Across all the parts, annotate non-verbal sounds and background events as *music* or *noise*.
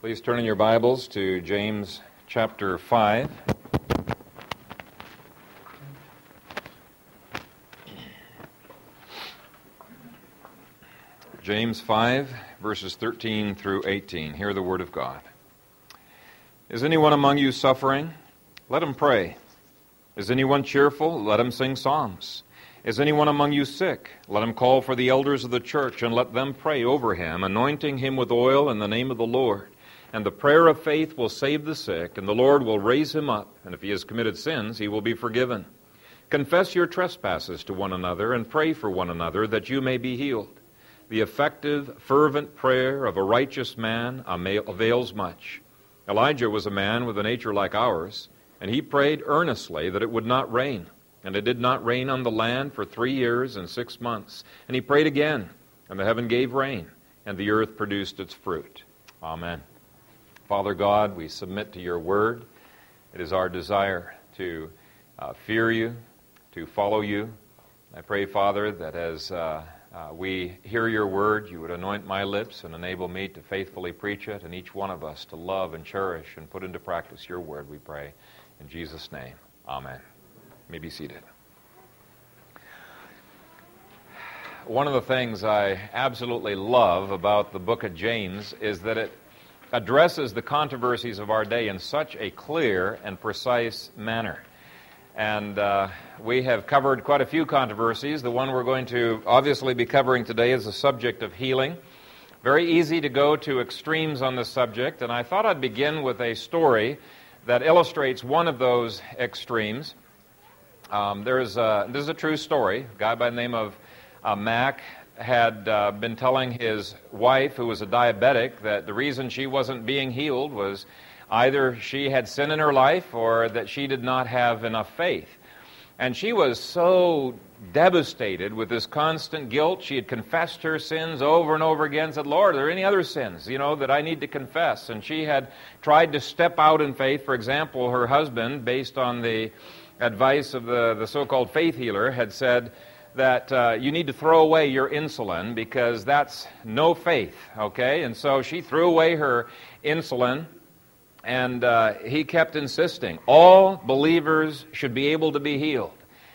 Please turn in your Bibles to James chapter 5. James 5, verses 13 through 18. Hear the word of God. Is anyone among you suffering? Let him pray. Is anyone cheerful? Let him sing psalms. Is anyone among you sick? Let him call for the elders of the church and let them pray over him, anointing him with oil in the name of the Lord. And the prayer of faith will save the sick, and the Lord will raise him up. And if he has committed sins, he will be forgiven. Confess your trespasses to one another and pray for one another that you may be healed. The effective, fervent prayer of a righteous man avails much. Elijah was a man with a nature like ours, and he prayed earnestly that it would not rain. And it did not rain on the land for three years and six months. And he prayed again, and the heaven gave rain, and the earth produced its fruit. Amen. Father God, we submit to your word. It is our desire to uh, fear you, to follow you. I pray, Father, that as uh, uh, we hear your word, you would anoint my lips and enable me to faithfully preach it, and each one of us to love and cherish and put into practice your word, we pray. In Jesus' name, amen may be seated. One of the things I absolutely love about the book of James is that it addresses the controversies of our day in such a clear and precise manner. And uh, we have covered quite a few controversies. The one we're going to obviously be covering today is the subject of healing. Very easy to go to extremes on this subject, and I thought I'd begin with a story that illustrates one of those extremes. Um, there is a, this is a true story. A guy by the name of uh, Mac had uh, been telling his wife, who was a diabetic, that the reason she wasn't being healed was either she had sin in her life or that she did not have enough faith. And she was so devastated with this constant guilt. She had confessed her sins over and over again, said, Lord, are there any other sins, you know, that I need to confess? And she had tried to step out in faith. For example, her husband, based on the advice of the, the so called faith healer had said that uh, you need to throw away your insulin because that's no faith, okay? And so she threw away her insulin, and uh, he kept insisting all believers should be able to be healed.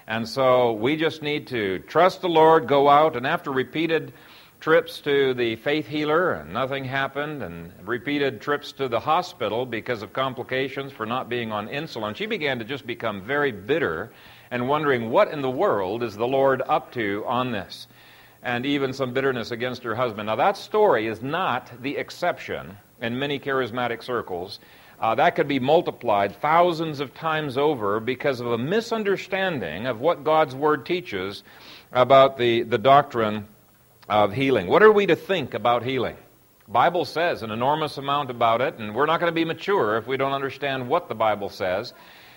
And so we just need to trust the Lord, go out, and after repeated trips to the faith healer and nothing happened, and repeated trips to the hospital because of complications for not being on insulin, she began to just become very bitter and wondering what in the world is the Lord up to on this. And even some bitterness against her husband. Now, that story is not the exception in many charismatic circles. Uh, that could be multiplied thousands of times over because of a misunderstanding of what God's Word teaches about the, the doctrine of healing. What are we to think about healing? Bible says an enormous amount about it, and we're not going to be mature if we don't understand what the Bible says.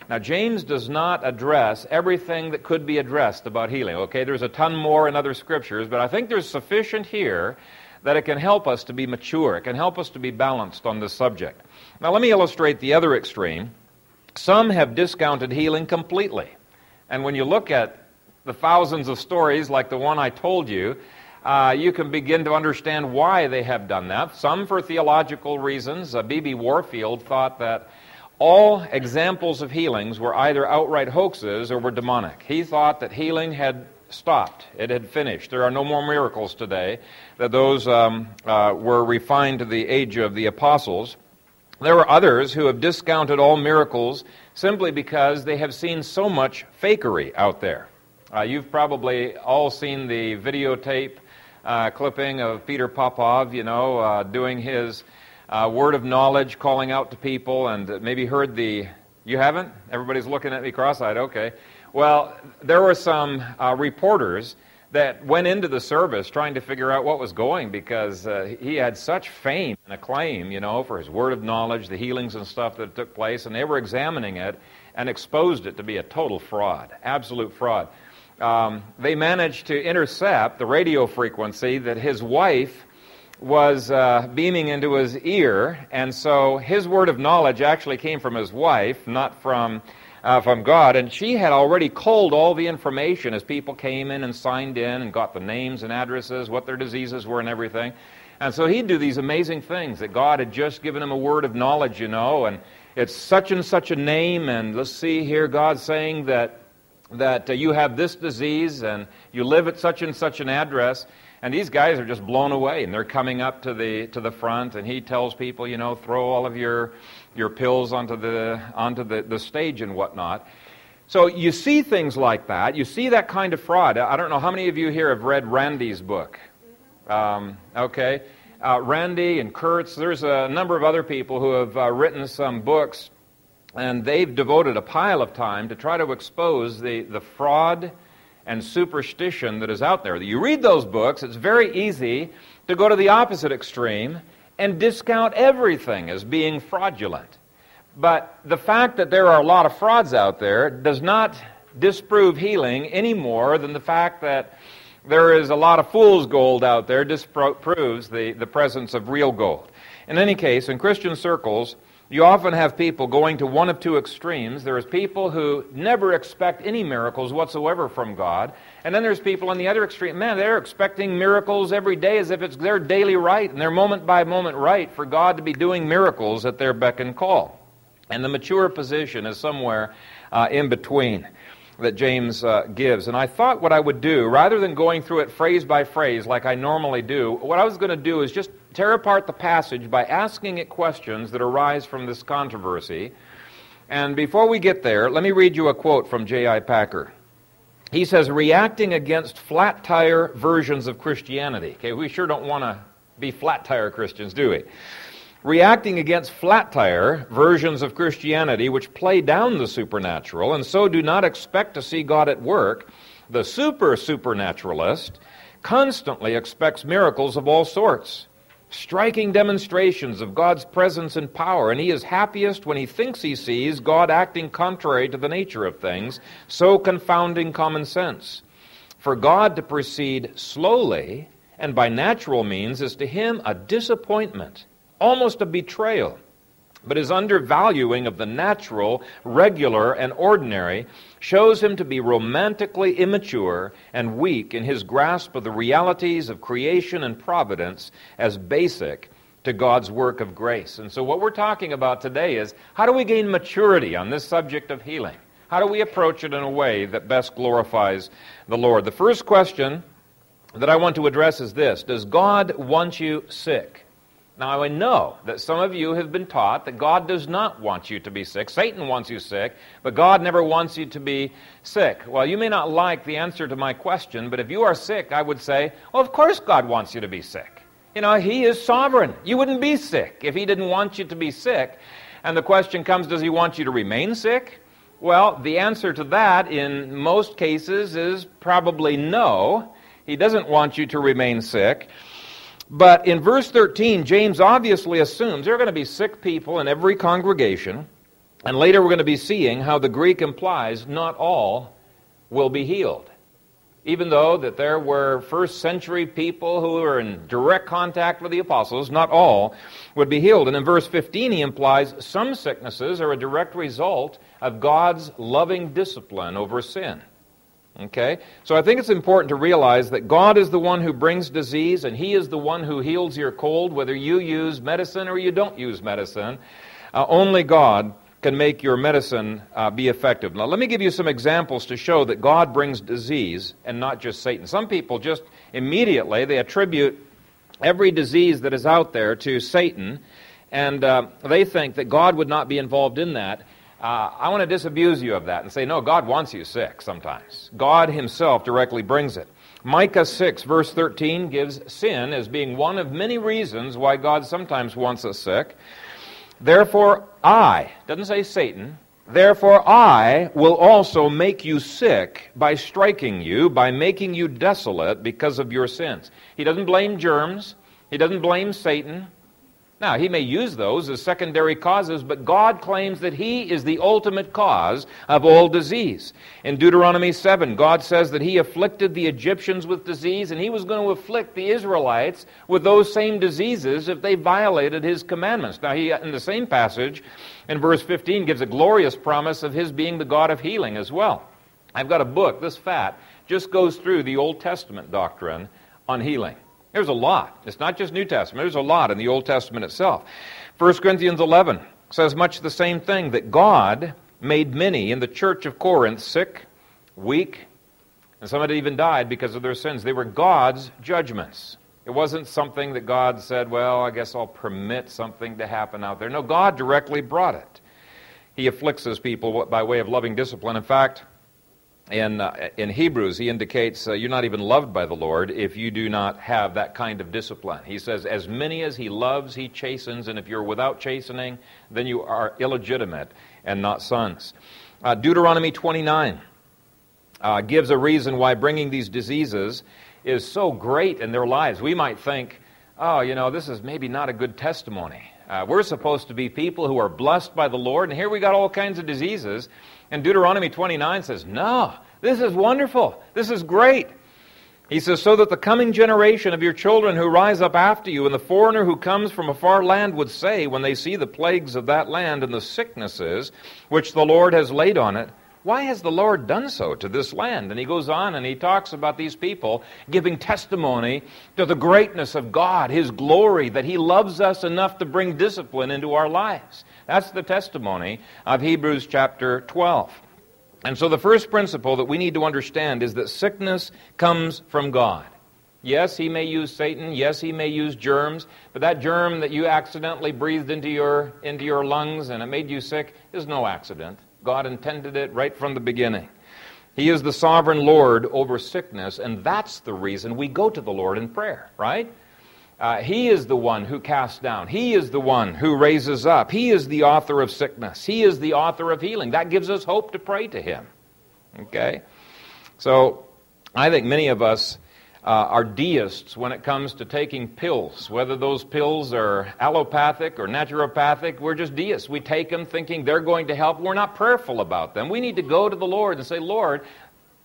Now, James does not address everything that could be addressed about healing. Okay, there's a ton more in other scriptures, but I think there's sufficient here that it can help us to be mature. It can help us to be balanced on this subject. Now, let me illustrate the other extreme. Some have discounted healing completely. And when you look at the thousands of stories like the one I told you, uh, you can begin to understand why they have done that. Some for theological reasons. B.B. Uh, Warfield thought that all examples of healings were either outright hoaxes or were demonic. He thought that healing had stopped, it had finished. There are no more miracles today, that those um, uh, were refined to the age of the apostles. There are others who have discounted all miracles simply because they have seen so much fakery out there. Uh, you've probably all seen the videotape uh, clipping of Peter Popoff, you know, uh, doing his uh, word of knowledge, calling out to people, and maybe heard the. You haven't? Everybody's looking at me cross eyed. Okay. Well, there were some uh, reporters that went into the service trying to figure out what was going because uh, he had such fame and acclaim, you know, for his word of knowledge, the healings and stuff that took place, and they were examining it and exposed it to be a total fraud, absolute fraud um, they managed to intercept the radio frequency that his wife was uh, beaming into his ear, and so his word of knowledge actually came from his wife, not from uh, from God. And she had already culled all the information as people came in and signed in and got the names and addresses, what their diseases were, and everything. And so he'd do these amazing things that God had just given him a word of knowledge, you know, and it's such and such a name, and let's see here, God saying that, that uh, you have this disease and you live at such and such an address. And these guys are just blown away, and they're coming up to the, to the front, and he tells people, you know, throw all of your, your pills onto, the, onto the, the stage and whatnot. So you see things like that. You see that kind of fraud. I don't know how many of you here have read Randi's book. Um, okay. Uh, Randy and Kurtz, there's a number of other people who have uh, written some books, and they've devoted a pile of time to try to expose the, the fraud and superstition that is out there. You read those books, it's very easy to go to the opposite extreme and discount everything as being fraudulent. But the fact that there are a lot of frauds out there does not disprove healing any more than the fact that there is a lot of fool's gold out there disproves the, the presence of real gold. In any case, in Christian circles, you often have people going to one of two extremes. There is people who never expect any miracles whatsoever from God. And then there's people on the other extreme. Man, they're expecting miracles every day as if it's their daily right and their moment by moment right for God to be doing miracles at their beck and call. And the mature position is somewhere uh, in between that James uh, gives. And I thought what I would do, rather than going through it phrase by phrase like I normally do, what I was going to do is just tear apart the passage by asking it questions that arise from this controversy. And before we get there, let me read you a quote from J.I. Packer. He says, reacting against flat tire versions of Christianity. Okay, we sure don't want to be flat tire Christians, do we? reacting against flat tire versions of Christianity which play down the supernatural and so do not expect to see God at work, the super supernaturalist constantly expects miracles of all sorts, striking demonstrations of God's presence and power, and he is happiest when he thinks he sees God acting contrary to the nature of things, so confounding common sense. For God to proceed slowly and by natural means is to him a disappointment almost a betrayal. But his undervaluing of the natural, regular, and ordinary shows him to be romantically immature and weak in his grasp of the realities of creation and providence as basic to God's work of grace. And so, what we're talking about today is how do we gain maturity on this subject of healing? How do we approach it in a way that best glorifies the Lord? The first question that I want to address is this Does God want you sick? Now, I know that some of you have been taught that God does not want you to be sick. Satan wants you sick, but God never wants you to be sick. Well, you may not like the answer to my question, but if you are sick, I would say, well, of course God wants you to be sick. You know, He is sovereign. You wouldn't be sick if He didn't want you to be sick. And the question comes, does He want you to remain sick? Well, the answer to that in most cases is probably no. He doesn't want you to remain sick. But in verse 13, James obviously assumes there are going to be sick people in every congregation. And later we're going to be seeing how the Greek implies not all will be healed. Even though that there were first century people who were in direct contact with the apostles, not all would be healed. And in verse 15 he implies some sicknesses are a direct result of God's loving discipline over sin. Okay? So I think it's important to realize that God is the one who brings disease and He is the one who heals your cold, whether you use medicine or you don't use medicine. Uh, only God can make your medicine uh, be effective. Now, let me give you some examples to show that God brings disease and not just Satan. Some people just immediately they attribute every disease that is out there to Satan, and uh, they think that God would not be involved in that. Uh, I want to disabuse you of that and say, no, God wants you sick sometimes. God Himself directly brings it. Micah 6, verse 13, gives sin as being one of many reasons why God sometimes wants us sick. Therefore, I, doesn't say Satan, therefore I will also make you sick by striking you, by making you desolate because of your sins. He doesn't blame germs, he doesn't blame Satan. Now, he may use those as secondary causes, but God claims that he is the ultimate cause of all disease. In Deuteronomy 7, God says that he afflicted the Egyptians with disease, and he was going to afflict the Israelites with those same diseases if they violated his commandments. Now, he, in the same passage, in verse 15, gives a glorious promise of his being the God of healing as well. I've got a book, this fat, just goes through the Old Testament doctrine on healing. There's a lot. It's not just New Testament, there's a lot in the Old Testament itself. 1 Corinthians 11 says much the same thing that God made many in the church of Corinth sick, weak, and some had even died because of their sins. They were God's judgments. It wasn't something that God said, well, I guess I'll permit something to happen out there. No, God directly brought it. He afflicts his people by way of loving discipline. In fact, in, uh, in Hebrews, he indicates uh, you're not even loved by the Lord if you do not have that kind of discipline. He says, As many as he loves, he chastens, and if you're without chastening, then you are illegitimate and not sons. Uh, Deuteronomy 29 uh, gives a reason why bringing these diseases is so great in their lives. We might think, oh, you know, this is maybe not a good testimony. Uh, we're supposed to be people who are blessed by the Lord, and here we got all kinds of diseases. And Deuteronomy 29 says, no, this is wonderful. This is great. He says, so that the coming generation of your children who rise up after you and the foreigner who comes from a far land would say, when they see the plagues of that land and the sicknesses which the Lord has laid on it, why has the Lord done so to this land? And he goes on and he talks about these people giving testimony to the greatness of God, His glory, that He loves us enough to bring discipline into our lives. That's the testimony of Hebrews chapter 12. And so the first principle that we need to understand is that sickness comes from God. Yes, he may use Satan. Yes, he may use germs. But that germ that you accidentally breathed into your, into your lungs and it made you sick is no accident. God intended it right from the beginning. He is the sovereign Lord over sickness, and that's the reason we go to the Lord in prayer, right? Uh, he is the one who casts down. He is the one who raises up. He is the author of sickness. He is the author of healing. That gives us hope to pray to Him. Okay? So, I think many of us uh, are deists when it comes to taking pills. Whether those pills are allopathic or naturopathic, we're just deists. We take them thinking they're going to help. We're not prayerful about them. We need to go to the Lord and say, Lord,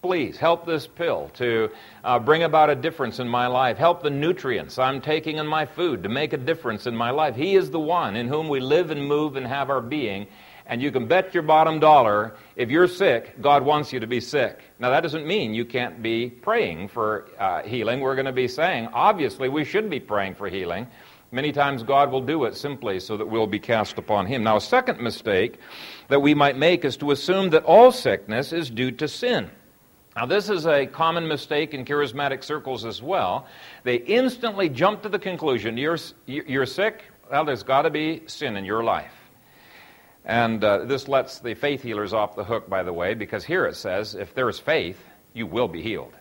please help this pill to uh, bring about a difference in my life. Help the nutrients I'm taking in my food to make a difference in my life. He is the one in whom we live and move and have our being. And you can bet your bottom dollar, if you're sick, God wants you to be sick. Now, that doesn't mean you can't be praying for uh, healing. We're going to be saying, obviously, we should be praying for healing. Many times God will do it simply so that we'll be cast upon Him. Now, a second mistake that we might make is to assume that all sickness is due to sin. Now, this is a common mistake in charismatic circles as well. They instantly jump to the conclusion you're, you're sick, well, there's got to be sin in your life. And uh, this lets the faith healers off the hook, by the way, because here it says, if there is faith, you will be healed.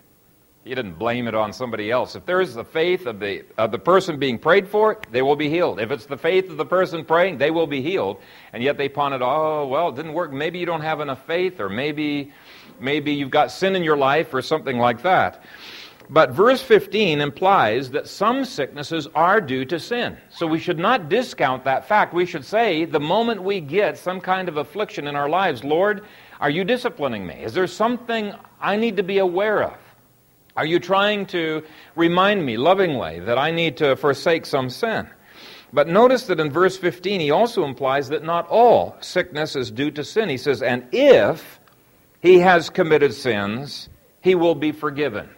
He didn't blame it on somebody else. If there is the faith of the, of the person being prayed for, they will be healed. If it's the faith of the person praying, they will be healed. And yet they pawn it, oh, well, it didn't work. Maybe you don't have enough faith, or maybe, maybe you've got sin in your life, or something like that. But verse 15 implies that some sicknesses are due to sin. So we should not discount that fact. We should say, the moment we get some kind of affliction in our lives, Lord, are you disciplining me? Is there something I need to be aware of? Are you trying to remind me lovingly that I need to forsake some sin? But notice that in verse 15, he also implies that not all sickness is due to sin. He says, And if he has committed sins, he will be forgiven.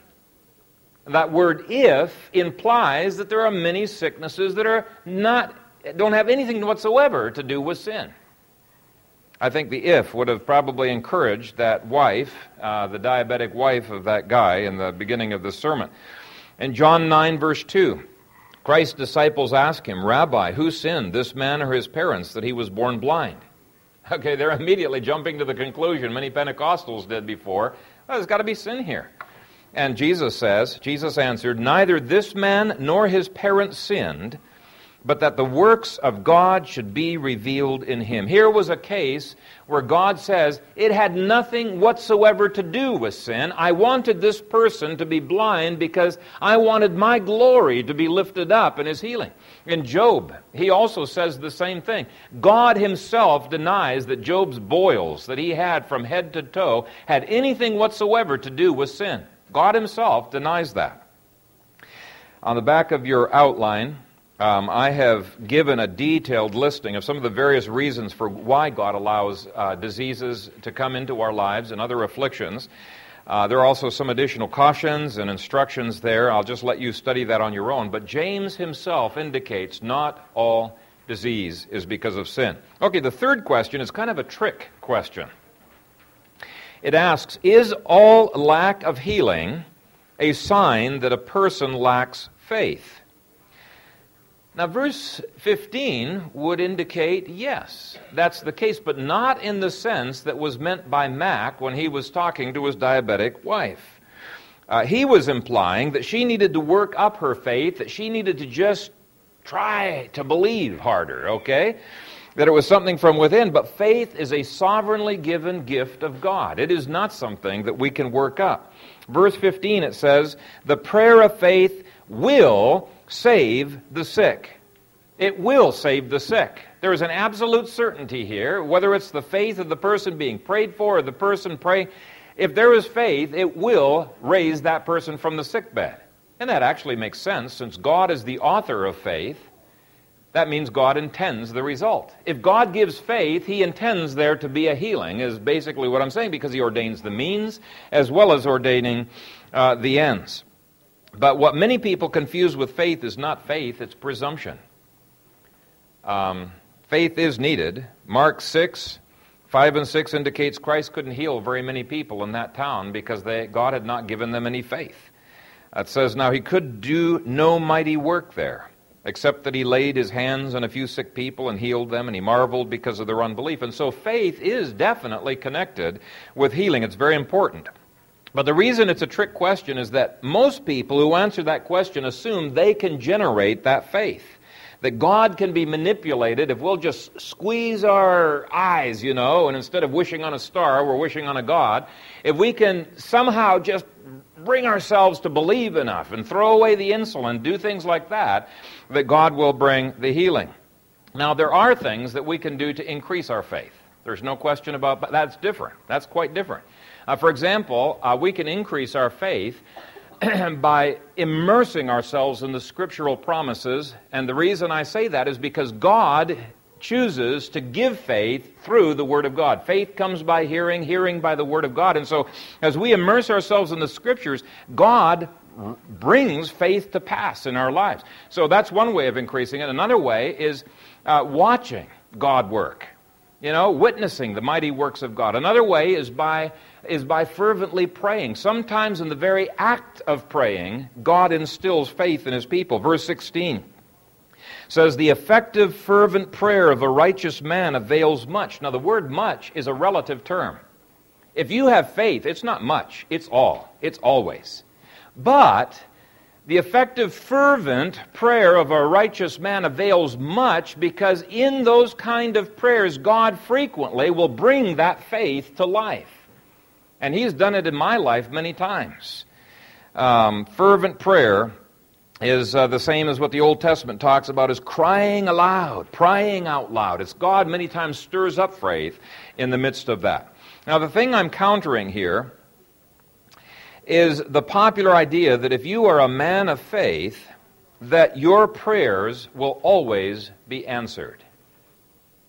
That word if implies that there are many sicknesses that are not, don't have anything whatsoever to do with sin. I think the if would have probably encouraged that wife, uh, the diabetic wife of that guy, in the beginning of the sermon. In John 9, verse 2, Christ's disciples ask him, Rabbi, who sinned, this man or his parents, that he was born blind? *laughs* Okay, they're immediately jumping to the conclusion many Pentecostals did before. Well, there's got to be sin here. And Jesus says, Jesus answered, Neither this man nor his parents sinned, but that the works of God should be revealed in him. Here was a case where God says, It had nothing whatsoever to do with sin. I wanted this person to be blind because I wanted my glory to be lifted up in his healing. In Job, he also says the same thing. God himself denies that Job's boils that he had from head to toe had anything whatsoever to do with sin. God Himself denies that. On the back of your outline, um, I have given a detailed listing of some of the various reasons for why God allows uh, diseases to come into our lives and other afflictions. Uh, there are also some additional cautions and instructions there. I'll just let you study that on your own. But James himself indicates not all disease is because of sin. Okay, the third question is kind of a trick question. It asks Is all lack of healing a sign that a person lacks faith? Now, verse 15 would indicate yes, that's the case, but not in the sense that was meant by Mac when he was talking to his diabetic wife. Uh, he was implying that she needed to work up her faith, that she needed to just try to believe harder, okay? That it was something from within, but faith is a sovereignly given gift of God. It is not something that we can work up. Verse 15 it says, The prayer of faith will save the sick. It will save the sick. There is an absolute certainty here, whether it's the faith of the person being prayed for or the person praying. If there is faith, it will raise that person from the sick bed. And that actually makes sense since God is the author of faith. That means God intends the result. If God gives faith, He intends there to be a healing, is basically what I'm saying, because He ordains the means as well as ordaining uh, the ends. But what many people confuse with faith is not faith, it's presumption. Um, faith is needed. Mark 6, 5 and 6 indicates Christ couldn't heal very many people in that town because they, God had not given them any faith. It says, Now he could do no mighty work there, except that he laid his hands on a few sick people and healed them, and he marveled because of their unbelief. And so faith is definitely connected with healing. It's very important. But the reason it's a trick question is that most people who answer that question assume they can generate that faith. That God can be manipulated if we'll just squeeze our eyes, you know, and instead of wishing on a star, we're wishing on a God. If we can somehow just bring ourselves to believe enough and throw away the insulin, do things like that, that God will bring the healing. Now, there are things that we can do to increase our faith. There's no question about that. That's different. That's quite different. Uh, for example, uh, we can increase our faith *clears throat* by immersing ourselves in the scriptural promises. And the reason I say that is because God chooses to give faith through the Word of God. Faith comes by hearing, hearing by the Word of God. And so, as we immerse ourselves in the Scriptures, God brings faith to pass in our lives. So, that's one way of increasing it. Another way is uh, watching God work, you know, witnessing the mighty works of God. Another way is by is by fervently praying. Sometimes in the very act of praying, God instills faith in his people. Verse 16 says, The effective, fervent prayer of a righteous man avails much. Now, the word much is a relative term. If you have faith, it's not much, it's all, it's always. But the effective, fervent prayer of a righteous man avails much because in those kind of prayers, God frequently will bring that faith to life. And He's done it in my life many times. Um, fervent prayer is uh, the same as what the Old Testament talks about as crying aloud, crying out loud. It's God many times stirs up faith in the midst of that. Now, the thing I'm countering here is the popular idea that if you are a man of faith, that your prayers will always be answered.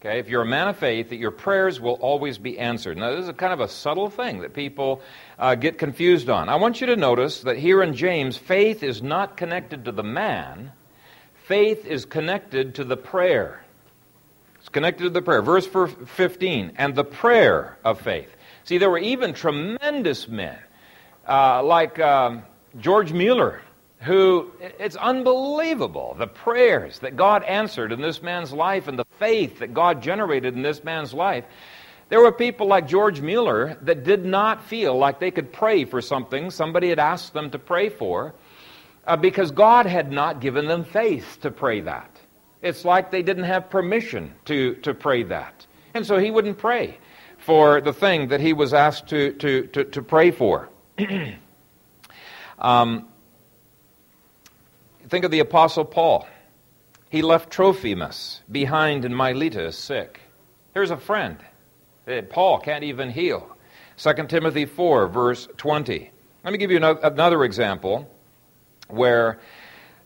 Okay, if you're a man of faith, that your prayers will always be answered. Now, this is a kind of a subtle thing that people uh, get confused on. I want you to notice that here in James, faith is not connected to the man, faith is connected to the prayer. It's connected to the prayer. Verse 15, and the prayer of faith. See, there were even tremendous men uh, like um, George Mueller who, it's unbelievable the prayers that God answered in this man's life and the faith that God generated in this man's life. There were people like George Mueller that did not feel like they could pray for something somebody had asked them to pray for uh, because God had not given them faith to pray that. It's like they didn't have permission to, to pray that. And so he wouldn't pray for the thing that he was asked to, to, to, to pray for. *clears throat* um, Think of the Apostle Paul. He left Trophimus behind in Miletus sick. Here's a friend Paul can't even heal. 2 Timothy 4, verse 20. Let me give you another example where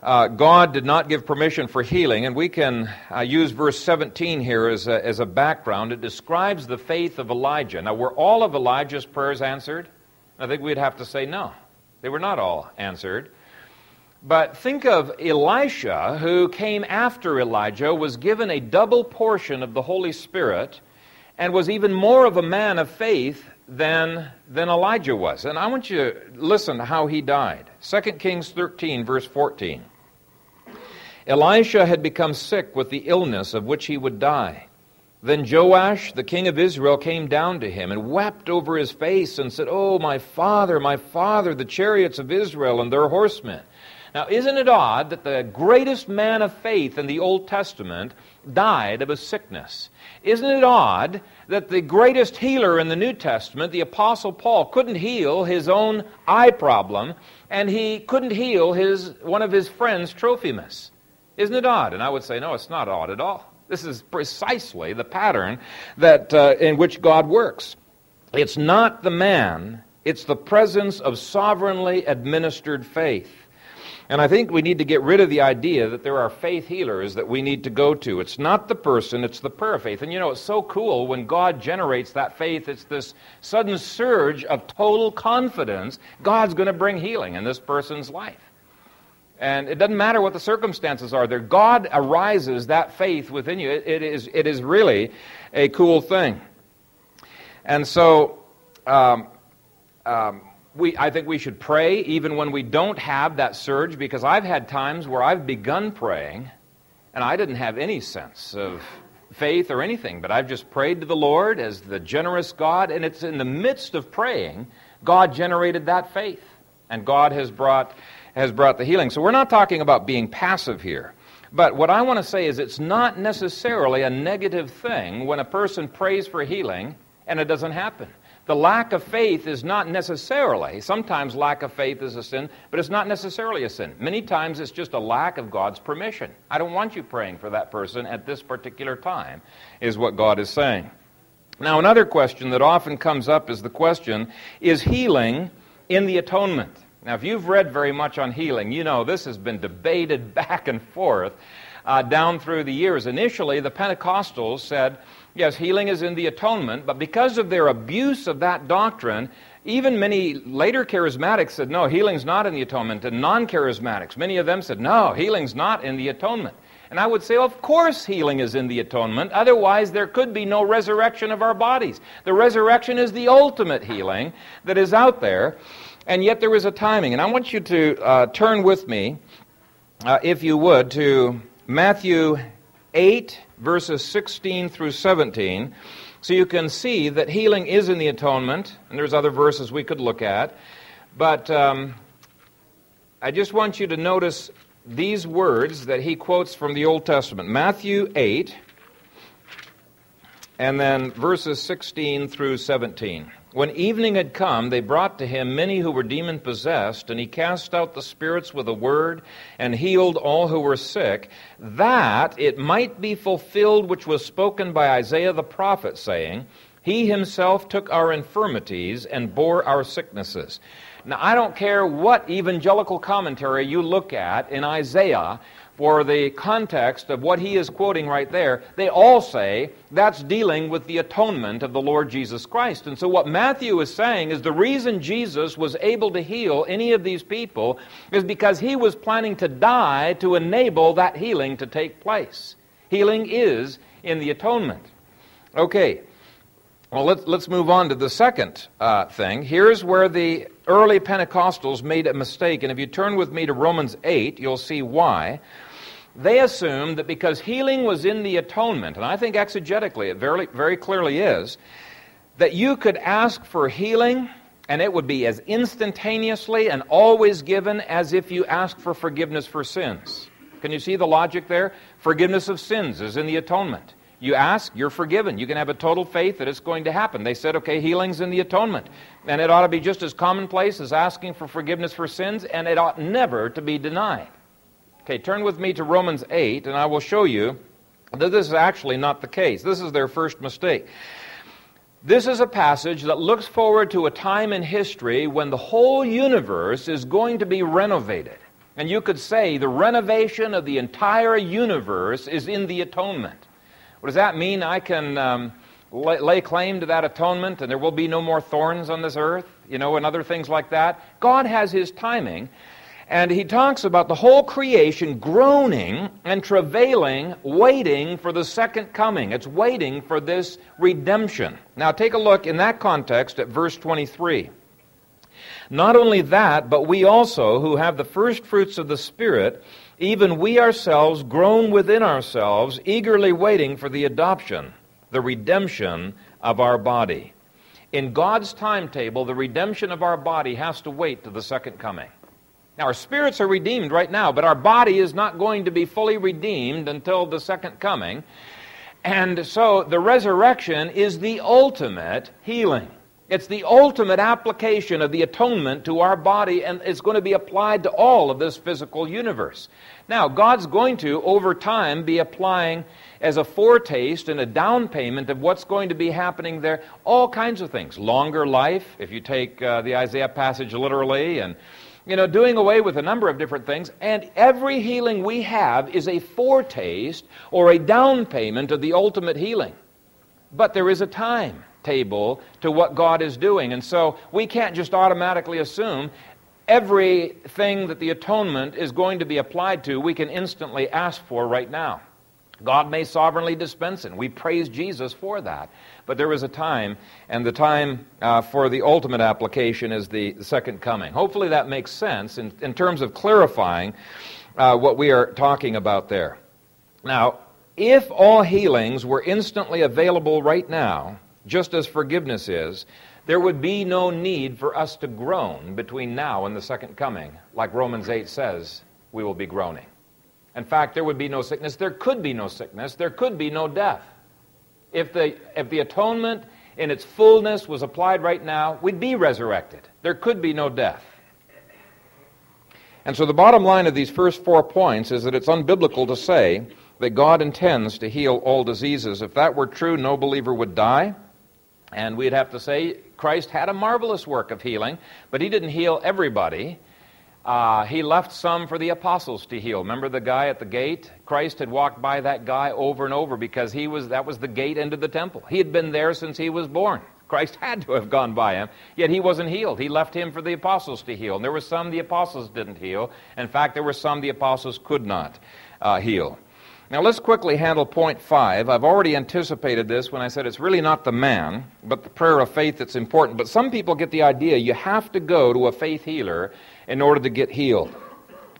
uh, God did not give permission for healing, and we can uh, use verse 17 here as a, as a background. It describes the faith of Elijah. Now, were all of Elijah's prayers answered? I think we'd have to say no. They were not all answered. But think of Elisha, who came after Elijah, was given a double portion of the Holy Spirit, and was even more of a man of faith than, than Elijah was. And I want you to listen to how he died. 2 Kings 13, verse 14. Elisha had become sick with the illness of which he would die. Then Joash, the king of Israel, came down to him and wept over his face and said, Oh, my father, my father, the chariots of Israel and their horsemen. Now, isn't it odd that the greatest man of faith in the Old Testament died of a sickness? Isn't it odd that the greatest healer in the New Testament, the Apostle Paul, couldn't heal his own eye problem, and he couldn't heal his, one of his friends, Trophimus? Isn't it odd? And I would say, no, it's not odd at all. This is precisely the pattern that, uh, in which God works. It's not the man, it's the presence of sovereignly administered faith. And I think we need to get rid of the idea that there are faith healers that we need to go to. It's not the person, it's the prayer faith. And you know, it's so cool when God generates that faith, it's this sudden surge of total confidence God's going to bring healing in this person's life. And it doesn't matter what the circumstances are there. God arises that faith within you. it, it is, it is really a cool thing. And so, um, um, we, I think we should pray even when we don't have that surge because I've had times where I've begun praying and I didn't have any sense of faith or anything, but I've just prayed to the Lord as the generous God, and it's in the midst of praying, God generated that faith, and God has brought, has brought the healing. So we're not talking about being passive here. But what I want to say is it's not necessarily a negative thing when a person prays for healing and it doesn't happen. The lack of faith is not necessarily, sometimes lack of faith is a sin, but it's not necessarily a sin. Many times it's just a lack of God's permission. I don't want you praying for that person at this particular time, is what God is saying. Now, another question that often comes up is the question is healing in the atonement? Now, if you've read very much on healing, you know this has been debated *laughs* back and forth uh, down through the years. Initially, the Pentecostals said, Yes, healing is in the atonement, but because of their abuse of that doctrine, even many later charismatics said, no, healing's not in the atonement. And non charismatics, many of them said, no, healing's not in the atonement. And I would say, of course, healing is in the atonement. Otherwise, there could be no resurrection of our bodies. The resurrection is the ultimate healing that is out there. And yet, there is a timing. And I want you to uh, turn with me, uh, if you would, to Matthew 8 verses 16 through 17. So you can see that healing is in the atonement, and there's other verses we could look at. But um, I just want you to notice these words that he quotes from the Old Testament Matthew 8, and then verses 16 through 17. When evening had come, they brought to him many who were demon possessed, and he cast out the spirits with a word and healed all who were sick, that it might be fulfilled which was spoken by Isaiah the prophet, saying, He himself took our infirmities and bore our sicknesses. Now, I don't care what evangelical commentary you look at in Isaiah, for the context of what he is quoting right there, they all say that's dealing with the atonement of the Lord Jesus Christ. And so, what Matthew is saying is the reason Jesus was able to heal any of these people is because he was planning to die to enable that healing to take place. Healing is in the atonement. Okay, well, let's, let's move on to the second uh, thing. Here's where the early Pentecostals made a mistake. And if you turn with me to Romans 8, you'll see why they assumed that because healing was in the atonement, and I think exegetically it very, very clearly is, that you could ask for healing and it would be as instantaneously and always given as if you asked for forgiveness for sins. Can you see the logic there? Forgiveness of sins is in the atonement. You ask, you're forgiven. You can have a total faith that it's going to happen. They said, okay, healing's in the atonement. And it ought to be just as commonplace as asking for forgiveness for sins, and it ought never to be denied. Okay, turn with me to Romans 8, and I will show you that this is actually not the case. This is their first mistake. This is a passage that looks forward to a time in history when the whole universe is going to be renovated. And you could say the renovation of the entire universe is in the atonement. What does that mean? I can um, lay claim to that atonement and there will be no more thorns on this earth, you know, and other things like that. God has His timing. And he talks about the whole creation groaning and travailing, waiting for the second coming. It's waiting for this redemption. Now, take a look in that context at verse 23. Not only that, but we also, who have the first fruits of the Spirit, even we ourselves groan within ourselves, eagerly waiting for the adoption, the redemption of our body. In God's timetable, the redemption of our body has to wait to the second coming. Now, our spirits are redeemed right now, but our body is not going to be fully redeemed until the second coming. And so the resurrection is the ultimate healing. It's the ultimate application of the atonement to our body, and it's going to be applied to all of this physical universe. Now, God's going to, over time, be applying as a foretaste and a down payment of what's going to be happening there all kinds of things. Longer life, if you take uh, the Isaiah passage literally, and you know, doing away with a number of different things, and every healing we have is a foretaste or a down payment of the ultimate healing. But there is a time table to what God is doing. And so we can't just automatically assume everything that the atonement is going to be applied to, we can instantly ask for right now. God may sovereignly dispense it. We praise Jesus for that. But there is a time, and the time uh, for the ultimate application is the second coming. Hopefully that makes sense in, in terms of clarifying uh, what we are talking about there. Now, if all healings were instantly available right now, just as forgiveness is, there would be no need for us to groan between now and the second coming. Like Romans 8 says, we will be groaning. In fact, there would be no sickness. There could be no sickness. There could be no death. If the, if the atonement in its fullness was applied right now, we'd be resurrected. There could be no death. And so the bottom line of these first four points is that it's unbiblical to say that God intends to heal all diseases. If that were true, no believer would die. And we'd have to say Christ had a marvelous work of healing, but he didn't heal everybody. Uh, he left some for the apostles to heal. Remember the guy at the gate? Christ had walked by that guy over and over because he was that was the gate into the temple. He had been there since he was born. Christ *laughs* had to have gone by him, yet he wasn't healed. He left him for the apostles to heal. And there were some the apostles didn't heal. In fact, there were some the apostles could not uh, heal. Now, let's quickly handle point five. I've already anticipated this when I said it's really not the man, but the prayer of faith that's important. But some people get the idea you have to go to a faith healer in order to get healed.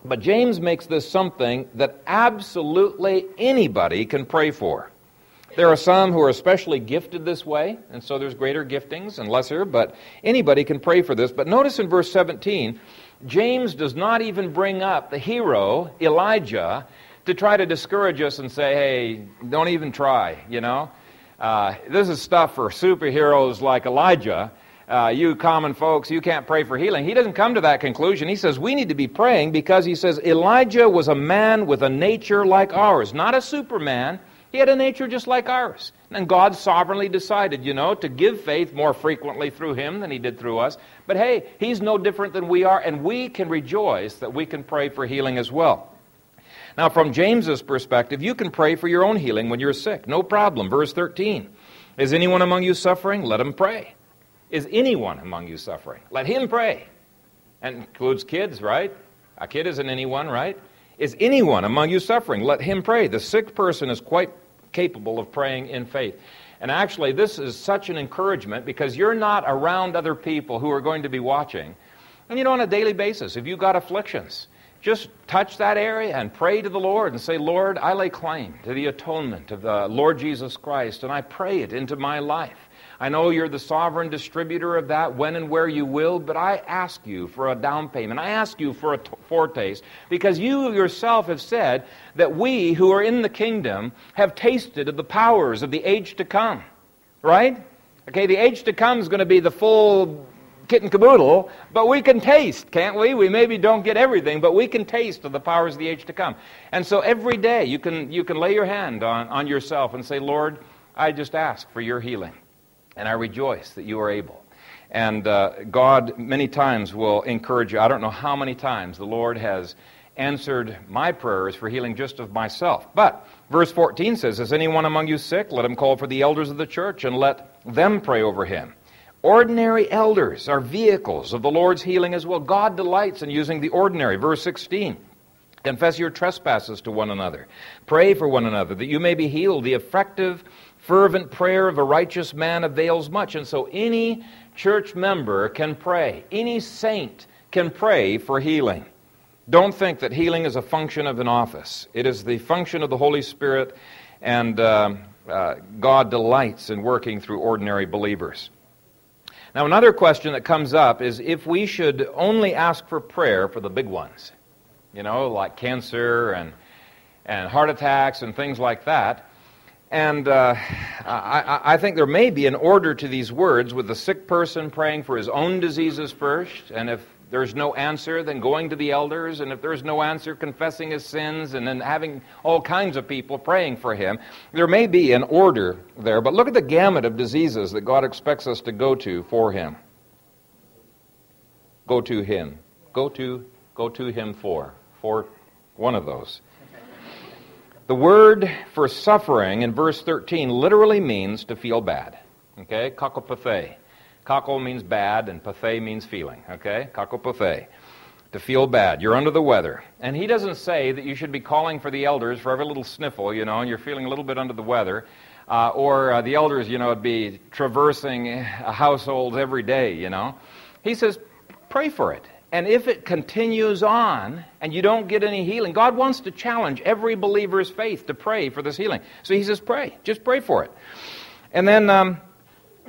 But James makes this something that absolutely anybody can pray for. There are some who are especially gifted this way, and so there's greater giftings and lesser, but anybody can pray for this. But notice in verse 17, James does not even bring up the hero, Elijah, to try to discourage us and say, hey, don't even try, you know? Uh, this is stuff for superheroes like Elijah. Uh, you common folks, you can't pray for healing. He doesn't come to that conclusion. He says we need to be praying because he says Elijah was a man with a nature like ours, not a superman. He had a nature just like ours. And God sovereignly decided, you know, to give faith more frequently through him than he did through us. But hey, he's no different than we are, and we can rejoice that we can pray for healing as well. Now, from James's perspective, you can pray for your own healing when you're sick. No problem. Verse 13. Is anyone among you suffering? Let him pray. Is anyone among you suffering? Let him pray. And includes kids, right? A kid isn't anyone, right? Is anyone among you suffering? Let him pray. The sick person is quite capable of praying in faith. And actually, this is such an encouragement because you're not around other people who are going to be watching. And you know, on a daily basis, if you've got afflictions, just touch that area and pray to the Lord and say, Lord, I lay claim to the atonement of the Lord Jesus Christ, and I pray it into my life. I know you're the sovereign distributor of that when and where you will, but I ask you for a down payment. I ask you for a t- foretaste because you yourself have said that we who are in the kingdom have tasted of the powers of the age to come. Right? Okay, the age to come is going to be the full kit and caboodle, but we can taste, can't we? We maybe don't get everything, but we can taste of the powers of the age to come. And so every day you can, you can lay your hand on, on yourself and say, Lord, I just ask for your healing, and I rejoice that you are able. And uh, God, many times, will encourage you. I don't know how many times the Lord has answered my prayers for healing just of myself. But verse 14 says, Is anyone among you sick? Let him call for the elders of the church and let them pray over him. Ordinary elders are vehicles of the Lord's healing as well. God delights in using the ordinary. Verse 16. Confess your trespasses to one another. Pray for one another that you may be healed. The effective, fervent prayer of a righteous man avails much. And so any church member can pray. Any saint can pray for healing. Don't think that healing is a function of an office. It is the function of the Holy Spirit, and uh, uh, God delights in working through ordinary believers. Now, another question that comes up is if we should only ask for prayer for the big ones, you know, like cancer and, and heart attacks and things like that. And uh, I, I, think there may be an order to these words with the sick person praying for his own diseases first, and if there's no answer, then going to the elders, and if there's no answer, confessing his sins, and then having all kinds of people praying for him. There may be an order there, but look at the gamut of diseases that God expects us to go to for him. Go to him. Go to go to him for. For one of those. The word for suffering in verse 13 literally means to feel bad. Okay? Kakopathe. Kako means bad, and pathe means feeling. Okay? Kakopathe. To feel bad. You're under the weather. And he doesn't say that you should be calling for the elders for every little sniffle, you know, and you're feeling a little bit under the weather. Uh, or uh, the elders, you know, would be traversing households every day, you know. He says, pray for it. And if it continues on and you don't get any healing, God wants to challenge every believer's faith to pray for this healing. So he says, pray. Just pray for it. And then um,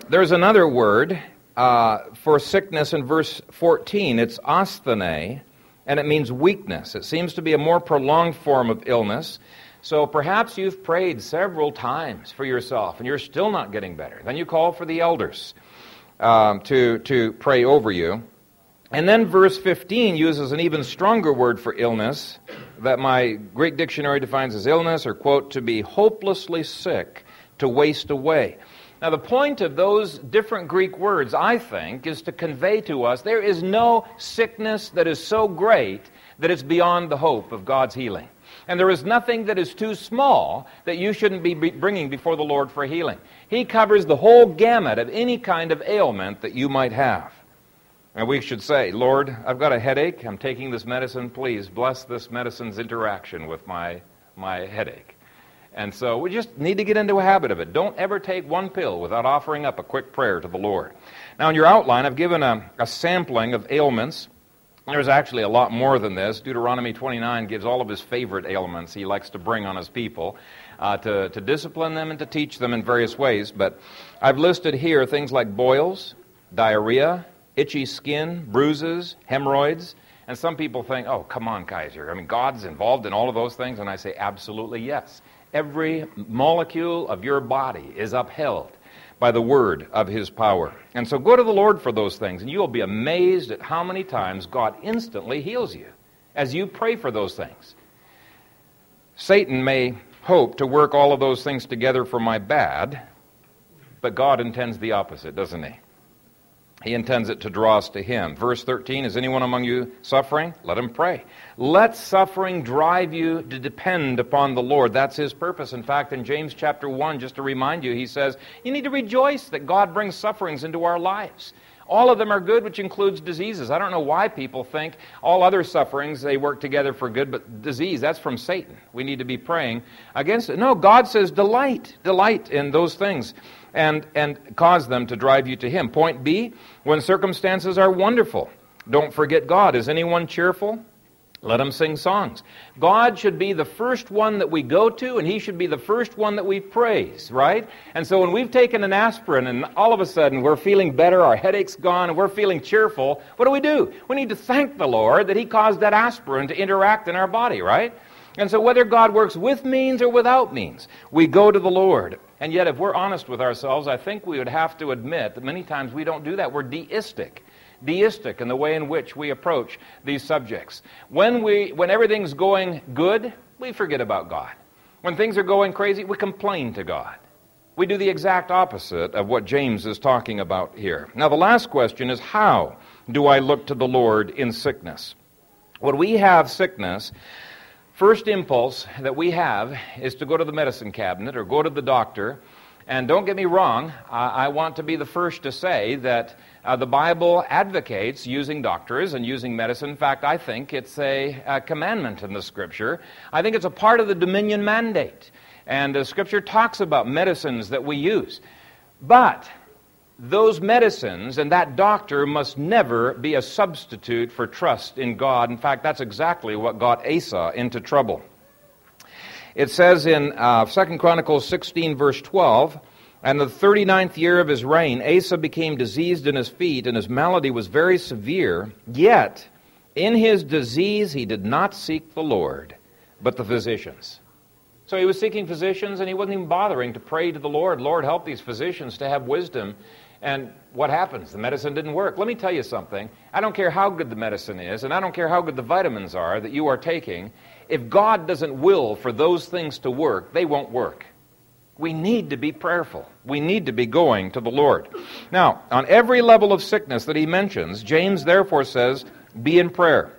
there's another word uh, for sickness in verse 14. It's asthene, and it means weakness. It seems to be a more prolonged form of illness. So perhaps you've prayed several times for yourself and you're still not getting better. Then you call for the elders um, to, to pray over you. And then verse 15 uses an even stronger word for illness that my Greek dictionary defines as illness or, quote, to be hopelessly sick, to waste away. Now, the point of those different Greek words, I think, is to convey to us there is no sickness that is so great that it's beyond the hope of God's healing. And there is nothing that is too small that you shouldn't be bringing before the Lord for healing. He covers the whole gamut of any kind of ailment that you might have. And we should say, Lord, I've got a headache. I'm taking this medicine. Please bless this medicine's interaction with my, my headache. And so we just need to get into a habit of it. Don't ever take one pill without offering up a quick prayer to the Lord. Now, in your outline, I've given a, a sampling of ailments. There's actually a lot more than this. Deuteronomy 29 gives all of his favorite ailments he likes to bring on his people uh, to, to discipline them and to teach them in various ways. But I've listed here things like boils, diarrhea, itchy skin, bruises, hemorrhoids. And some people think, oh, come on, Kayser. I mean, God's involved in all of those things. And I say, absolutely yes. Every molecule of your body is upheld by the word of his power. And so go to the Lord for those things, and you will be amazed at how many times God instantly heals you as you pray for those things. Satan may hope to work all of those things together for my bad, but God intends the opposite, doesn't he? He intends it to draw us to Him. Verse 13 Is anyone among you suffering? Let him pray. Let suffering drive you to depend upon the Lord. That's His purpose. In fact, in James chapter 1, just to remind you, he says, You need to rejoice that God brings sufferings into our lives. All of them are good, which includes diseases. I don't know why people think all other sufferings, they work together for good, but disease, that's from Satan. We need to be praying against it. No, God says delight, delight in those things and, and cause them to drive you to Him. Point B, when circumstances are wonderful, don't forget God. Is anyone cheerful? Let him sing songs. God should be the first one that we go to, and He should be the first one that we praise, right? And so when we've taken an aspirin and all of a sudden we're feeling better, our headache's gone, and we're feeling cheerful, what do we do? We need to thank the Lord that He caused that aspirin to interact in our body, right? And so whether God works with means or without means, we go to the Lord. And yet, if we're honest with ourselves, I think we would have to admit that many times we don't do that. We're deistic deistic in the way in which we approach these subjects. When, we, when everything's going good, we forget about God. When things are going crazy, we complain to God. We do the exact opposite of what James is talking about here. Now, the last question is how do I look to the Lord in sickness? When we have sickness, first impulse that we have is to go to the medicine cabinet or go to the doctor. And don't get me wrong, I, I want to be the first to say that uh, the Bible advocates using doctors and using medicine. In fact, I think it's a, a commandment in the Scripture. I think it's a part of the dominion mandate. And the Scripture talks about medicines that we use. But those medicines and that doctor must never be a substitute for trust in God. In fact, that's exactly what got Asa into trouble. It says in uh, 2 Chronicles 16, verse 12, and the 39th year of his reign, Asa became diseased in his feet, and his malady was very severe. Yet, in his disease, he did not seek the Lord, but the physicians. So he was seeking physicians, and he wasn't even bothering to pray to the Lord, Lord, help these physicians to have wisdom. And what happens? The medicine didn't work. Let me tell you something. I don't care how good the medicine is, and I don't care how good the vitamins are that you are taking. If God doesn't will for those things to work, they won't work. We need to be prayerful. We need to be going to the Lord. Now, on every level of sickness that he mentions, James therefore says, Be in prayer.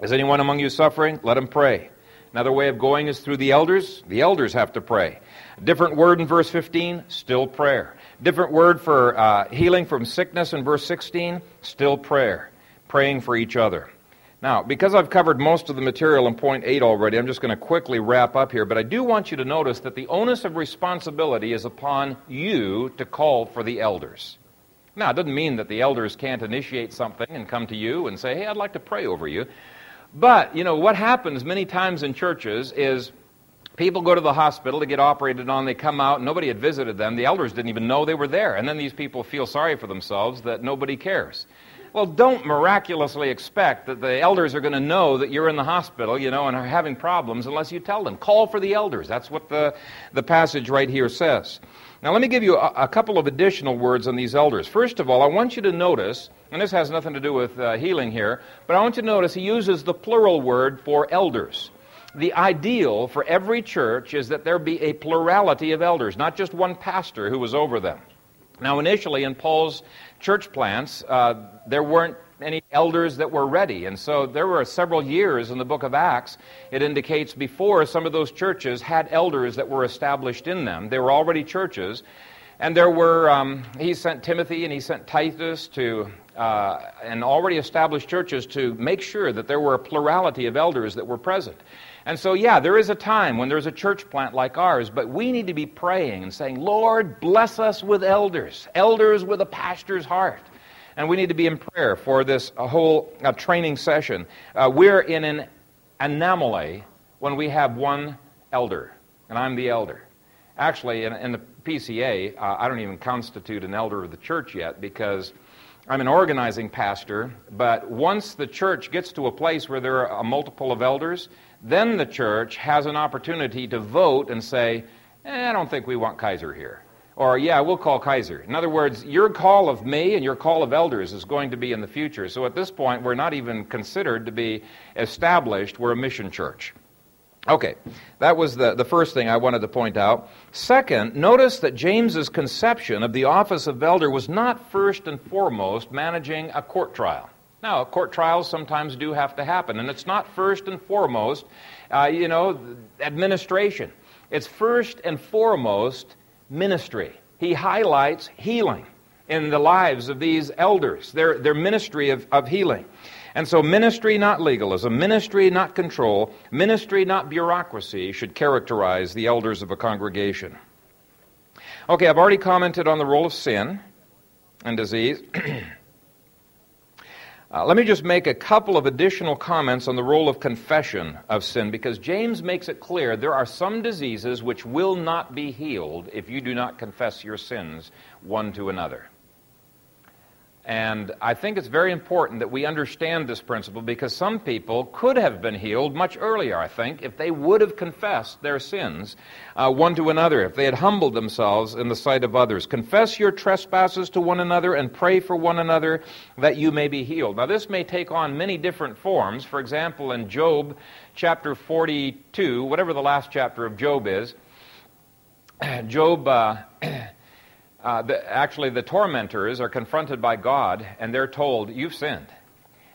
Is anyone among you suffering? Let him pray. Another way of going is through the elders. The elders have to pray. different word in verse 15, still prayer. Different word for uh, healing from sickness in verse 16, still prayer. Praying for each other. Now, because I've covered most of the material in point 8 already, I'm just going to quickly wrap up here. But I do want you to notice that the onus of responsibility is upon you to call for the elders. Now, it doesn't mean that the elders can't initiate something and come to you and say, hey, I'd like to pray over you. But, you know, what happens many times in churches is people go to the hospital to get operated on, they come out, nobody had visited them, the elders didn't even know they were there. And then these people feel sorry for themselves that nobody cares. Well, don't miraculously expect that the elders are going to know that you're in the hospital, you know, and are having problems unless you tell them. Call for the elders. That's what the, the passage right here says. Now, let me give you a, a couple of additional words on these elders. First of all, I want you to notice, and this has nothing to do with uh, healing here, but I want you to notice he uses the plural word for elders the ideal for every church is that there be a plurality of elders, not just one pastor who was over them. Now, initially in Paul's church plants, uh, there weren't any elders that were ready. And so there were several years in the book of Acts, it indicates before some of those churches had elders that were established in them. They were already churches. And there were, um, he sent Timothy and he sent Titus to, uh, and already established churches to make sure that there were a plurality of elders that were present. And so, yeah, there is a time when there's a church plant like ours, but we need to be praying and saying, Lord, bless us with elders, elders with a pastor's heart. And we need to be in prayer for this whole training session. Uh, we're in an anomaly when we have one elder, and I'm the elder. Actually, in, in the PCA, uh, I don't even constitute an elder of the church yet because I'm an organizing pastor, but once the church gets to a place where there are a multiple of elders, then the church has an opportunity to vote and say, eh, I don't think we want Kayser here. Or, yeah, we'll call Kayser. In other words, your call of me and your call of elders is going to be in the future. So at this point, we're not even considered to be established. We're a mission church. Okay, that was the, the first thing I wanted to point out. Second, notice that James's conception of the office of elder was not first and foremost managing a court trial. Now, court trials sometimes do have to happen, and it's not first and foremost, uh, you know, administration. It's first and foremost ministry. He highlights healing in the lives of these elders, their, their ministry of, of healing. And so, ministry, not legalism, ministry, not control, ministry, not bureaucracy, should characterize the elders of a congregation. Okay, I've already commented on the role of sin and disease. *clears throat* Uh, let me just make a couple of additional comments on the role of confession of sin because James makes it clear there are some diseases which will not be healed if you do not confess your sins one to another. And I think it's very important that we understand this principle because some people could have been healed much earlier, I think, if they would have confessed their sins uh, one to another, if they had humbled themselves in the sight of others. Confess your trespasses to one another and pray for one another that you may be healed. Now, this may take on many different forms. For example, in Job chapter 42, whatever the last chapter of Job is, *clears throat* Job. Uh, *clears throat* Uh, the, actually, the tormentors are confronted by God and they're told, You've sinned.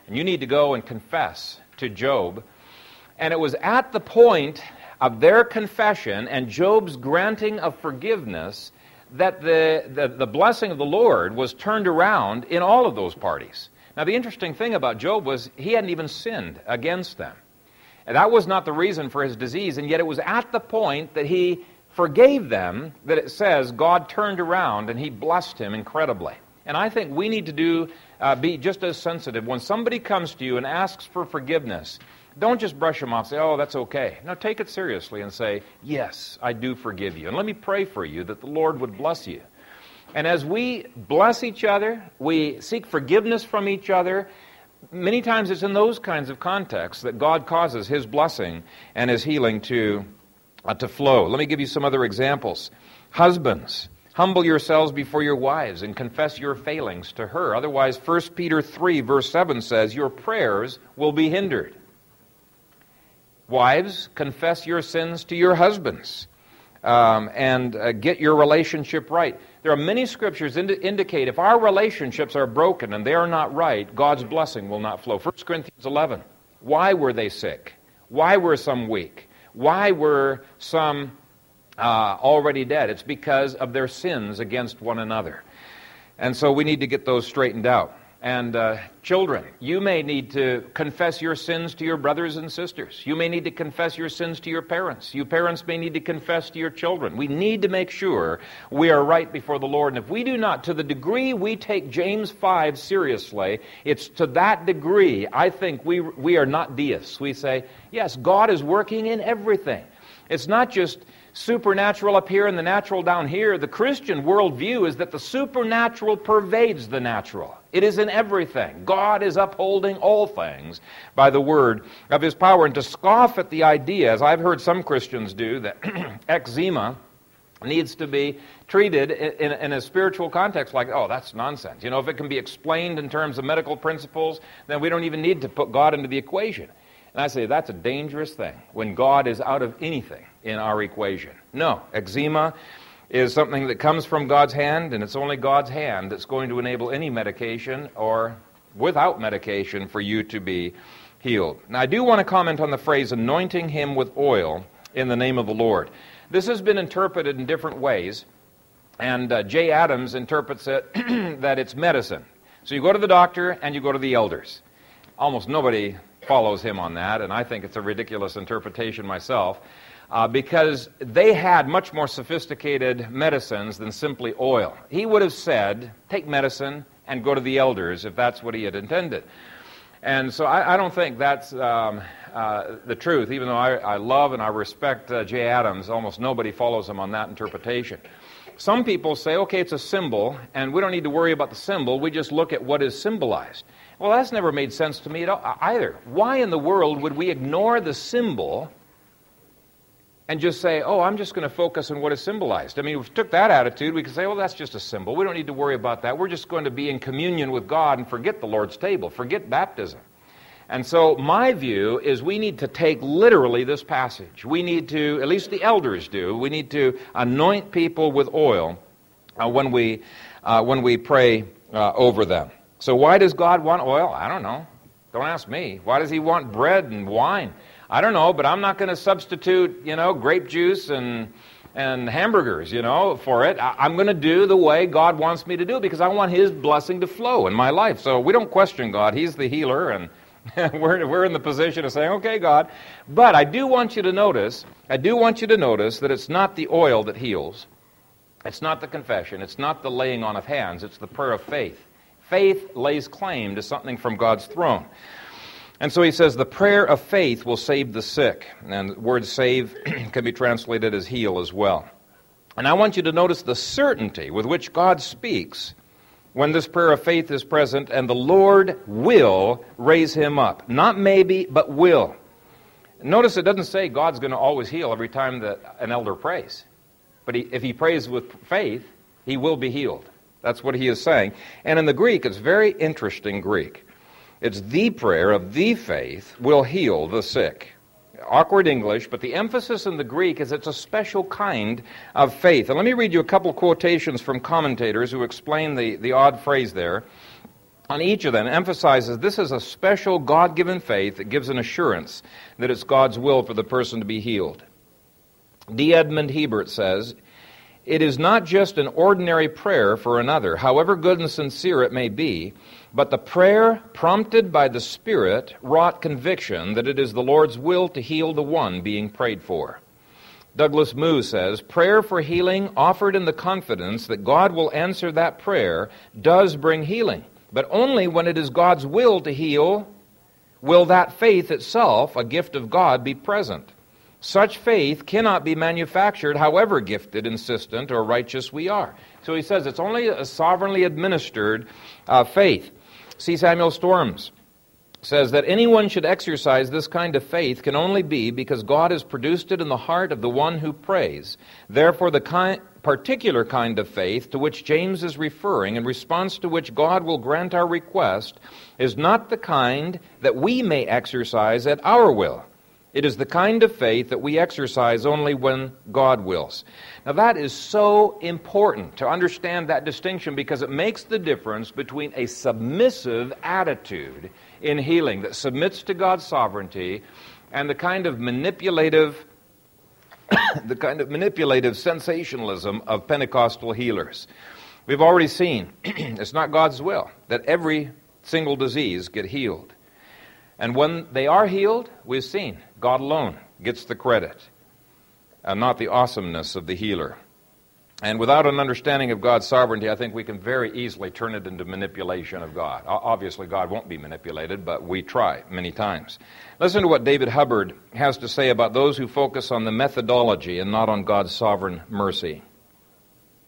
And you need to go and confess to Job. And it was at the point of their confession and Job's granting of forgiveness that the, the, the, blessing of the Lord was turned around in all of those parties. Now, the interesting thing about Job was he hadn't even sinned against them. And that was not the reason for his disease, and yet it was at the point that he forgave them that it says God turned around and he blessed him incredibly. And I think we need to do, uh, be just as sensitive. When somebody comes to you and asks for forgiveness, don't just brush them off say, oh, that's okay. No, take it seriously and say, yes, I do forgive you. And let me pray for you that the Lord would bless you. And as we bless each other, we seek forgiveness from each other, many times it's in those kinds of contexts that God causes His blessing and His healing to, to flow. Let me give you some other examples. Husbands, humble yourselves before your wives and confess your failings to her. Otherwise, 1 Peter 3, verse 7 says, Your prayers will be hindered. Wives, confess your sins to your husbands um, and uh, get your relationship right. There are many scriptures that indicate if our relationships are broken and they are not right, God's blessing will not flow. 1 Corinthians 11. Why were they sick? Why were some weak? Why were some uh, already dead? It's because of their sins against one another. And so we need to get those straightened out. And uh, children, you may need to confess your sins to your brothers and sisters. You may need to confess your sins to your parents. You parents may need to confess to your children. We need to make sure we are right before the Lord. And if we do not, to the degree we take James 5 seriously, it's to that degree I think we, we are not deists. We say, yes, God is working in everything. It's not just supernatural up here and the natural down here. The Christian worldview is that the supernatural pervades the natural. It is in everything. God is upholding all things by the word of his power. And to scoff at the idea, as I've heard some Christians do, that *clears throat* eczema needs to be treated in, in, a spiritual context like, oh, that's nonsense. You know, if it can be explained in terms of medical principles, then we don't even need to put God into the equation. And I say that's a dangerous thing when God is out of anything in our equation. No, eczema is something that comes from God's hand, and it's only God's hand that's going to enable any medication or without medication for you to be healed. Now, I do want to comment on the phrase anointing him with oil in the name of the Lord. This has been interpreted in different ways, and uh, Jay Adams interprets it *clears throat* that it's medicine. So you go to the doctor and you go to the elders. Almost nobody follows him on that, and I think it's a ridiculous interpretation myself uh, because they had much more sophisticated medicines than simply oil. He would have said, take medicine and go to the elders if that's what he had intended. And so I, I don't think that's um, uh, the truth, even though I, I, love and I respect uh, Jay Adams, almost nobody follows him on that interpretation. Some people say, okay, it's a symbol, and we don't need to worry about the symbol, we just look at what is symbolized. Well, that's never made sense to me at all, either. Why in the world would we ignore the symbol and just say, oh, I'm just going to focus on what is symbolized. I mean, if we took that attitude, we could say, well, that's just a symbol. We don't need to worry about that. We're just going to be in communion with God and forget the Lord's table, forget baptism. And so, my view is we need to take literally this passage. We need to, at least the elders do, we need to anoint people with oil uh, when, we, uh, when we pray uh, over them. So, why does God want oil? I don't know. Don't ask me. Why does He want bread and wine? I don't know, but I'm not going to substitute, you know, grape juice and and hamburgers, you know, for it. I, am going to do the way God wants me to do because I want His blessing to flow in my life. So we don't question God. He's the healer, and *laughs* we're, we're in the position of saying, okay, God. But I do want you to notice, I do want you to notice that it's not the oil that heals. It's not the confession. It's not the laying on of hands. It's the prayer of faith. Faith lays claim to something from God's throne. And so he says, the prayer of faith will save the sick. And the word save *clears throat* can be translated as heal as well. And I want you to notice the certainty with which God speaks when this prayer of faith is present, and the Lord will raise him up. Not maybe, but will. Notice it doesn't say God's going to always heal every time that an elder prays. But he, if he prays with faith, he will be healed. That's what he is saying. And in the Greek, it's very interesting Greek. It's the prayer of the faith will heal the sick. Awkward English, but the emphasis in the Greek is it's a special kind of faith. And let me read you a couple of quotations from commentators who explain the, the odd phrase there. on each of them emphasizes this is a special God given faith that gives an assurance that it's God's will for the person to be healed. D. Edmond Hiebert says, It is not just an ordinary prayer for another, however good and sincere it may be, but the prayer prompted by the Spirit wrought conviction that it is the Lord's will to heal the one being prayed for. Douglas Moo says, Prayer for healing offered in the confidence that God will answer that prayer does bring healing. But only when it is God's will to heal will that faith itself, a gift of God, be present. Such faith cannot be manufactured, however gifted, insistent, or righteous we are. So he says it's only a sovereignly administered uh, faith. See, Samuel Storms says that anyone should exercise this kind of faith can only be because God has produced it in the heart of the one who prays. Therefore, the kind, particular kind of faith to which James is referring, in response to which God will grant our request, is not the kind that we may exercise at our will. It is the kind of faith that we exercise only when God wills. Now, that is so important to understand that distinction because it makes the difference between a submissive attitude in healing that submits to God's sovereignty and the kind of manipulative *coughs* the kind of manipulative sensationalism of Pentecostal healers. We've already seen *clears throat* it's not God's will that every single disease get healed. And when they are healed, we've seen God alone gets the credit, and not the awesomeness of the healer. And without an understanding of God's sovereignty, I think we can very easily turn it into manipulation of God. Obviously, God won't be manipulated, but we try many times. Listen to what David Hubbard has to say about those who focus on the methodology and not on God's sovereign mercy.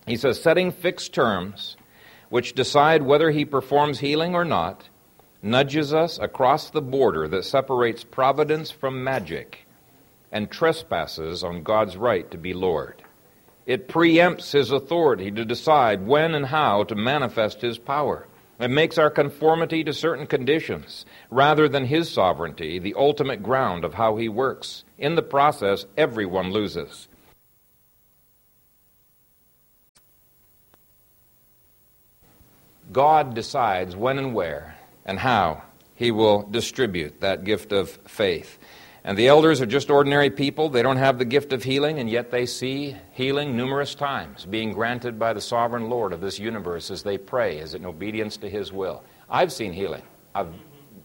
He says, setting fixed terms which decide whether he performs healing or not nudges us across the border that separates providence from magic and trespasses on God's right to be Lord. It preempts his authority to decide when and how to manifest his power. It makes our conformity to certain conditions, rather than his sovereignty, the ultimate ground of how he works. In the process, everyone loses. God decides when and where and how he will distribute that gift of faith. And the elders are just ordinary people. They don't have the gift of healing, and yet they see healing numerous times being granted by the sovereign Lord of this universe as they pray, as in obedience to His will. I've seen healing of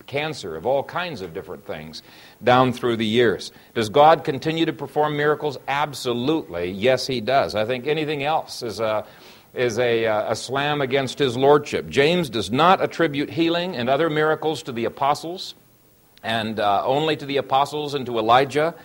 cancer, of all kinds of different things down through the years. Does God continue to perform miracles? Absolutely. Yes, He does. I think anything else is a is a, a, slam against his lordship. James does not attribute healing and other miracles to the apostles and uh, only to the apostles and to Elijah.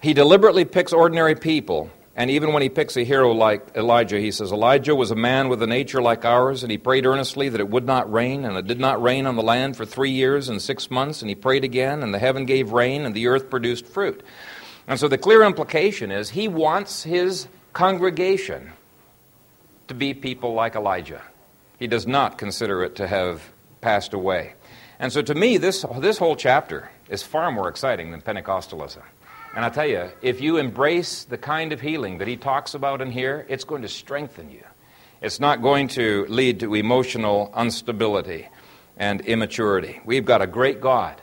He deliberately picks ordinary people. And even when he picks a hero like Elijah, he says, Elijah was a man with a nature like ours, and he prayed earnestly that it would not rain, and it did not rain on the land for three years and six months, and he prayed again, and the heaven gave rain, and the earth produced fruit. And so the clear implication is he wants his congregation to be people like Elijah. He does not consider it to have passed away. And so to me, this, this whole chapter is far more exciting than Pentecostalism. And I tell you, if you embrace the kind of healing that he talks about in here, it's going to strengthen you. It's not going to lead to emotional instability and immaturity. We've got a great God,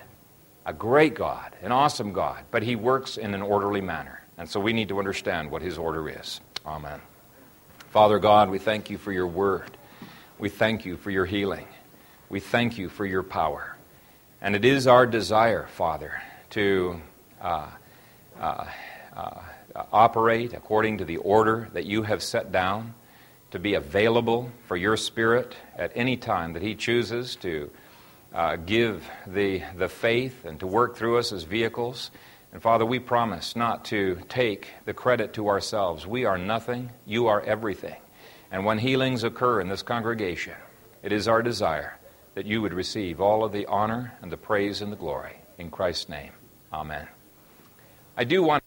a great God, an awesome God, but he works in an orderly manner. And so we need to understand what his order is. Amen. Father God, we thank you for your word. We thank you for your healing. We thank you for your power. And it is our desire, Father, to uh, uh, uh, operate according to the order that you have set down, to be available for your Spirit at any time that He chooses to uh, give the, the faith and to work through us as vehicles. And Father, we promise not to take the credit to ourselves. We are nothing, you are everything. And when healings occur in this congregation, it is our desire that you would receive all of the honor and the praise and the glory. In Christ's name, amen. I do want